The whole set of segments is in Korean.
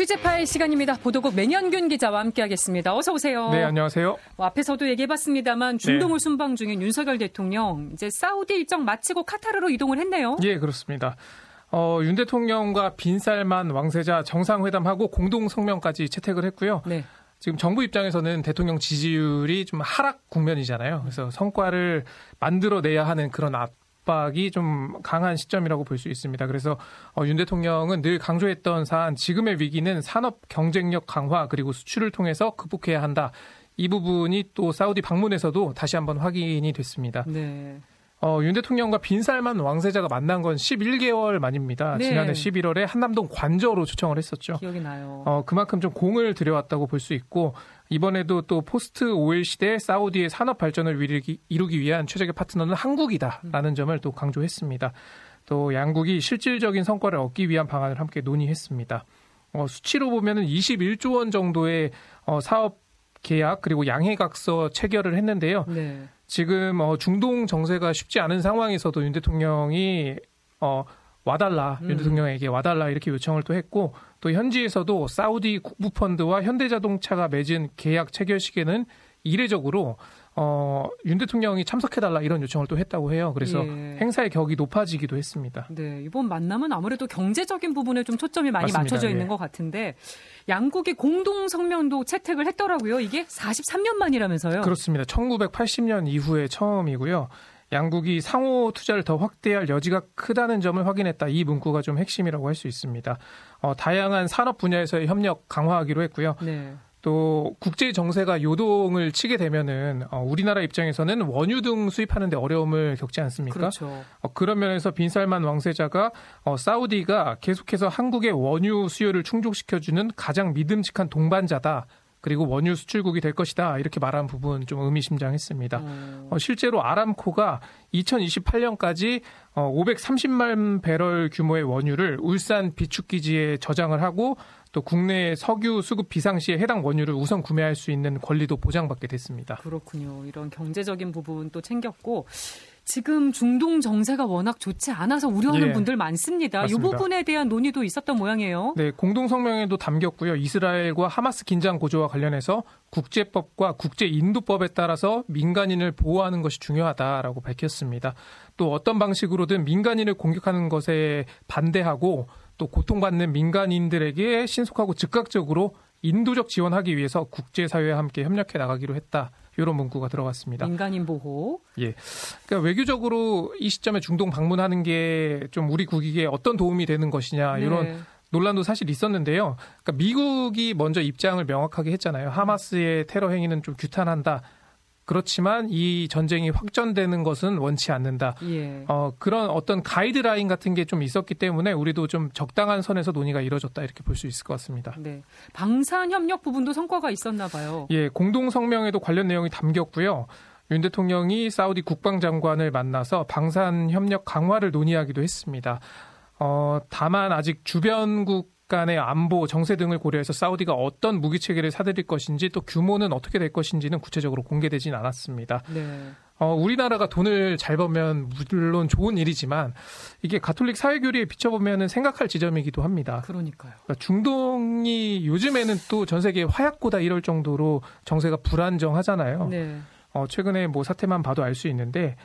취재파의 시간입니다. 보도국 매년균 기자와 함께하겠습니다. 어서 오세요. 네, 안녕하세요. 뭐 앞에서도 얘기해봤습니다만 중동을 네. 순방 중인 윤석열 대통령 이제 사우디 일정 마치고 카타르로 이동을 했네요. 예, 그렇습니다. 어, 윤 대통령과 빈살만 왕세자 정상회담하고 공동 성명까지 채택을 했고요. 네. 지금 정부 입장에서는 대통령 지지율이 좀 하락 국면이잖아요. 그래서 성과를 만들어내야 하는 그런 압 박이 좀 강한 시점이라고 볼 수 있습니다. 그래서 어, 윤 대통령은 늘 강조했던 사안 지금의 위기는 산업 경쟁력 강화 그리고 수출을 통해서 극복해야 한다. 이 부분이 또 사우디 방문에서도 다시 한번 확인이 됐습니다. 네. 어, 윤 대통령과 빈살만 왕세자가 만난 건 11개월 만입니다. 네. 지난해 11월에 한남동 관저로 초청을 했었죠. 기억이 나요. 어, 그만큼 좀 공을 들여왔다고 볼 수 있고 이번에도 또 포스트 오일 시대 사우디의 산업 발전을 이루기, 이루기 위한 최적의 파트너는 한국이다라는 음. 점을 또 강조했습니다. 또 양국이 실질적인 성과를 얻기 위한 방안을 함께 논의했습니다. 어, 수치로 보면은 21조 원 정도의 어, 사업 계약 그리고 양해각서 체결을 했는데요. 네. 지금 어, 중동 정세가 쉽지 않은 상황에서도 윤 대통령이 어, 와달라 음. 윤 대통령에게 와달라 이렇게 요청을 또 했고 또 현지에서도 사우디 국부펀드와 현대자동차가 맺은 계약 체결식에는 이례적으로 어, 윤 대통령이 참석해달라 이런 요청을 또 했다고 해요. 그래서 예. 행사의 격이 높아지기도 했습니다. 네, 이번 만남은 아무래도 경제적인 부분에 좀 초점이 많이 맞습니다. 맞춰져 있는 예. 것 같은데 양국이 공동 성명도 채택을 했더라고요. 이게 43년 만이라면서요? 그렇습니다. 1980년 이후에 처음이고요. 양국이 상호 투자를 더 확대할 여지가 크다는 점을 확인했다. 이 문구가 좀 핵심이라고 할 수 있습니다. 어, 다양한 산업 분야에서의 협력 강화하기로 했고요. 네. 또 국제 정세가 요동을 치게 되면은 어, 우리나라 입장에서는 원유 등 수입하는데 어려움을 겪지 않습니까? 그렇죠. 어, 그런 면에서 빈살만 왕세자가 어, 사우디가 계속해서 한국의 원유 수요를 충족시켜주는 가장 믿음직한 동반자다. 그리고 원유 수출국이 될 것이다 이렇게 말한 부분 좀 의미심장했습니다. 음. 어, 실제로 아람코가 2028년까지 어, 530만 배럴 규모의 원유를 울산 비축 기지에 저장을 하고 또 국내 석유 수급 비상시에 해당 원유를 우선 구매할 수 있는 권리도 보장받게 됐습니다. 그렇군요. 이런 경제적인 부분 또 챙겼고 지금 중동 정세가 워낙 좋지 않아서 우려하는 예, 분들 많습니다. 맞습니다. 이 부분에 대한 논의도 있었던 모양이에요. 네, 공동 성명에도 담겼고요. 이스라엘과 하마스 긴장 고조와 관련해서 국제법과 국제 인도법에 따라서 민간인을 보호하는 것이 중요하다라고 밝혔습니다. 또 어떤 방식으로든 민간인을 공격하는 것에 반대하고 또 고통받는 민간인들에게 신속하고 즉각적으로 인도적 지원하기 위해서 국제사회와 함께 협력해 나가기로 했다. 이런 문구가 들어갔습니다. 민간인 보호. 예. 그러니까 외교적으로 이 시점에 중동 방문하는 게 좀 우리 국익에 어떤 도움이 되는 것이냐 이런 네. 논란도 사실 있었는데요. 그러니까 미국이 먼저 입장을 명확하게 했잖아요. 하마스의 테러 행위는 좀 규탄한다. 그렇지만 이 전쟁이 확전되는 것은 원치 않는다. 예. 어, 그런 어떤 가이드라인 같은 게 좀 있었기 때문에 우리도 좀 적당한 선에서 논의가 이루어졌다 이렇게 볼 수 있을 것 같습니다. 네. 방산 협력 부분도 성과가 있었나 봐요. 예, 공동 성명에도 관련 내용이 담겼고요. 윤 대통령이 사우디 국방장관을 만나서 방산 협력 강화를 논의하기도 했습니다. 어, 다만 아직 주변국 간의 안보, 정세 등을 고려해서 사우디가 어떤 무기 체계를 사들일 것인지 또 규모는 어떻게 될 것인지는 구체적으로 공개되진 않았습니다. 네. 어, 우리나라가 돈을 잘 벌면 물론 좋은 일이지만 이게 가톨릭 사회교리에 비춰보면 생각할 지점이기도 합니다. 그러니까요. 그러니까 중동이 요즘에는 또 전 세계 화약고다 이럴 정도로 정세가 불안정하잖아요. 네. 어, 최근에 뭐 사태만 봐도 알 수 있는데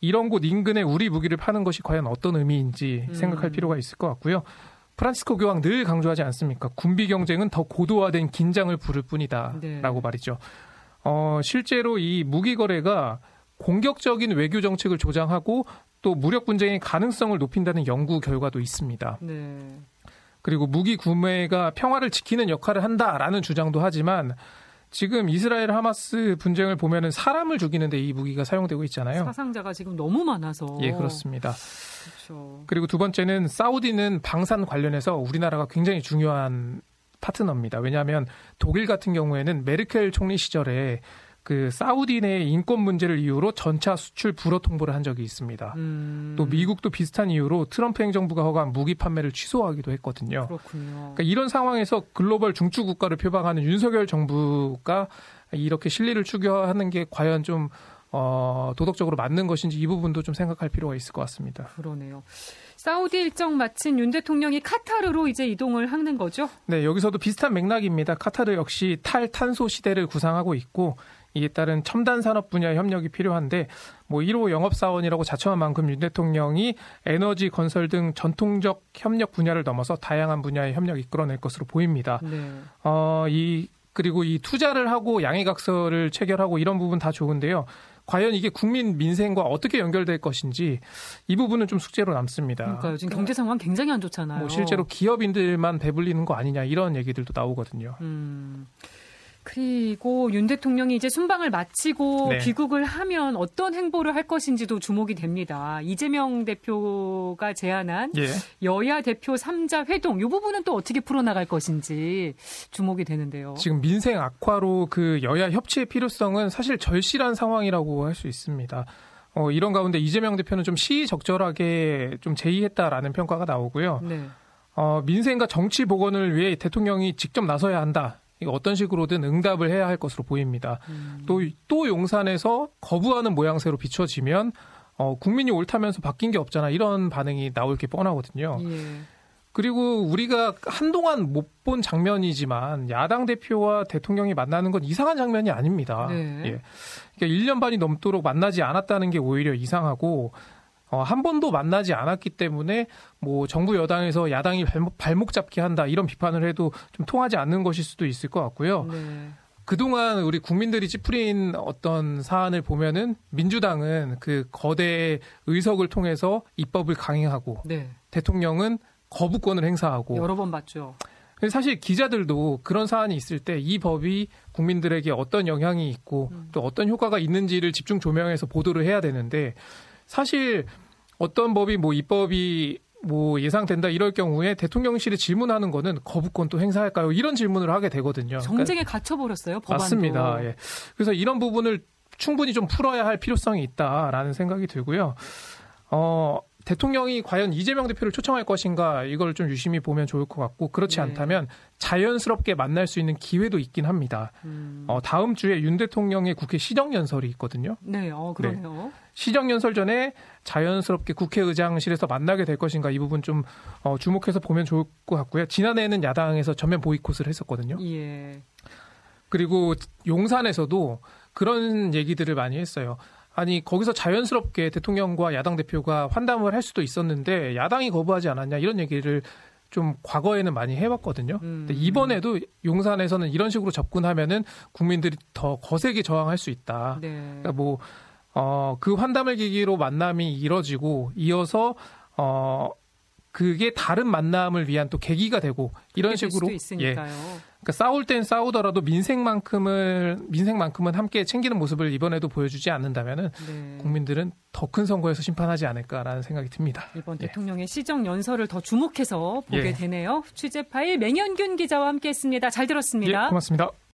이런 곳 인근에 우리 무기를 파는 것이 과연 어떤 의미인지 생각할 음. 필요가 있을 것 같고요. 프란시스코 교황 늘 강조하지 않습니까? 군비 경쟁은 더 고도화된 긴장을 부를 뿐이다라고 네. 말이죠. 어, 실제로 이 무기 거래가 공격적인 외교 정책을 조장하고 또 무력 분쟁의 가능성을 높인다는 연구 결과도 있습니다. 네. 그리고 무기 구매가 평화를 지키는 역할을 한다라는 주장도 하지만 지금 이스라엘 하마스 분쟁을 보면은 사람을 죽이는데 이 무기가 사용되고 있잖아요. 사상자가 지금 너무 많아서. 예, 그렇습니다. 그렇죠. 그리고 두 번째는 사우디는 방산 관련해서 우리나라가 굉장히 중요한 파트너입니다. 왜냐하면 독일 같은 경우에는 메르켈 총리 시절에 그 사우디 내 인권 문제를 이유로 전차 수출 불허 통보를 한 적이 있습니다. 음. 또 미국도 비슷한 이유로 트럼프 행정부가 허가한 무기 판매를 취소하기도 했거든요. 그렇군요. 그러니까 이런 상황에서 글로벌 중추 국가를 표방하는 윤석열 정부가 이렇게 실리를 추구하는 게 과연 좀 어, 도덕적으로 맞는 것인지 이 부분도 좀 생각할 필요가 있을 것 같습니다. 그러네요. 사우디 일정 마친 윤 대통령이 카타르로 이제 이동을 하는 거죠? 네, 여기서도 비슷한 맥락입니다. 카타르 역시 탈탄소 시대를 구상하고 있고 이에 따른 첨단 산업 분야 협력이 필요한데 뭐 1호 영업사원이라고 자처한 만큼 윤 대통령이 에너지 건설 등 전통적 협력 분야를 넘어서 다양한 분야의 협력을 이끌어낼 것으로 보입니다. 네. 어, 이 그리고 이 투자를 하고 양해각서를 체결하고 이런 부분 다 좋은데요. 과연 이게 국민 민생과 어떻게 연결될 것인지 이 부분은 좀 숙제로 남습니다. 그러니까요. 지금 경제 상황 굉장히 안 좋잖아요. 뭐 실제로 기업인들만 배불리는 거 아니냐 이런 얘기들도 나오거든요. 음. 그리고 윤 대통령이 이제 순방을 마치고 네. 귀국을 하면 어떤 행보를 할 것인지도 주목이 됩니다. 이재명 대표가 제안한 예. 여야 대표 3자 회동 이 부분은 또 어떻게 풀어나갈 것인지 주목이 되는데요. 지금 민생 악화로 그 여야 협치의 필요성은 사실 절실한 상황이라고 할 수 있습니다. 어, 이런 가운데 이재명 대표는 좀 시의적절하게 좀 제의했다라는 평가가 나오고요. 네. 어, 민생과 정치 복원을 위해 대통령이 직접 나서야 한다. 어떤 식으로든 응답을 해야 할 것으로 보입니다. 음. 또, 또 용산에서 거부하는 모양새로 비춰지면 어, 국민이 옳다면서 바뀐 게 없잖아. 이런 반응이 나올 게 뻔하거든요. 예. 그리고 우리가 한동안 못 본 장면이지만 야당 대표와 대통령이 만나는 건 이상한 장면이 아닙니다. 네. 예. 그러니까 1년 반이 넘도록 만나지 않았다는 게 오히려 이상하고 어, 한 번도 만나지 않았기 때문에 뭐 정부 여당에서 야당이 발목, 발목 잡기 한다 이런 비판을 해도 좀 통하지 않는 것일 수도 있을 것 같고요. 네. 그동안 우리 국민들이 찌푸린 어떤 사안을 보면은 민주당은 그 거대 의석을 통해서 입법을 강행하고 네. 대통령은 거부권을 행사하고 여러 번 봤죠. 사실 기자들도 그런 사안이 있을 때 이 법이 국민들에게 어떤 영향이 있고 음. 또 어떤 효과가 있는지를 집중 조명해서 보도를 해야 되는데 사실 어떤 법이 뭐 입법이 뭐 예상된다 이럴 경우에 대통령실에 질문하는 거는 거부권 또 행사할까요? 이런 질문을 하게 되거든요. 정쟁에 그러니까 갇혀버렸어요. 법안도. 맞습니다. 예. 그래서 이런 부분을 충분히 좀 풀어야 할 필요성이 있다라는 생각이 들고요. 어, 대통령이 과연 이재명 대표를 초청할 것인가 이걸 좀 유심히 보면 좋을 것 같고 그렇지 네. 않다면 자연스럽게 만날 수 있는 기회도 있긴 합니다. 음. 어, 다음 주에 윤 대통령의 국회 시정연설이 있거든요. 네, 어, 그러네요. 네. 시정연설 전에 자연스럽게 국회의장실에서 만나게 될 것인가 이 부분 좀 어, 주목해서 보면 좋을 것 같고요. 지난해에는 야당에서 전면 보이콧을 했었거든요. 예. 그리고 용산에서도 그런 얘기들을 많이 했어요. 아니 거기서 자연스럽게 대통령과 야당 대표가 환담을 할 수도 있었는데 야당이 거부하지 않았냐 이런 얘기를 좀 과거에는 많이 해봤거든요. 음. 근데 이번에도 용산에서는 이런 식으로 접근하면은 국민들이 더 거세게 저항할 수 있다. 네. 그러니까 뭐 어, 그 환담을 계기로 만남이 이뤄지고 이어서 어 그게 다른 만남을 위한 또 계기가 되고 이런 식으로 예. 그러니까 싸울 땐 싸우더라도 민생만큼을 민생만큼은 함께 챙기는 모습을 이번에도 보여주지 않는다면은 네. 국민들은 더 큰 선거에서 심판하지 않을까라는 생각이 듭니다. 이번 예. 대통령의 시정 연설을 더 주목해서 보게 예. 되네요. 취재 파일 맹현균 기자와 함께했습니다. 잘 들었습니다. 예, 고맙습니다.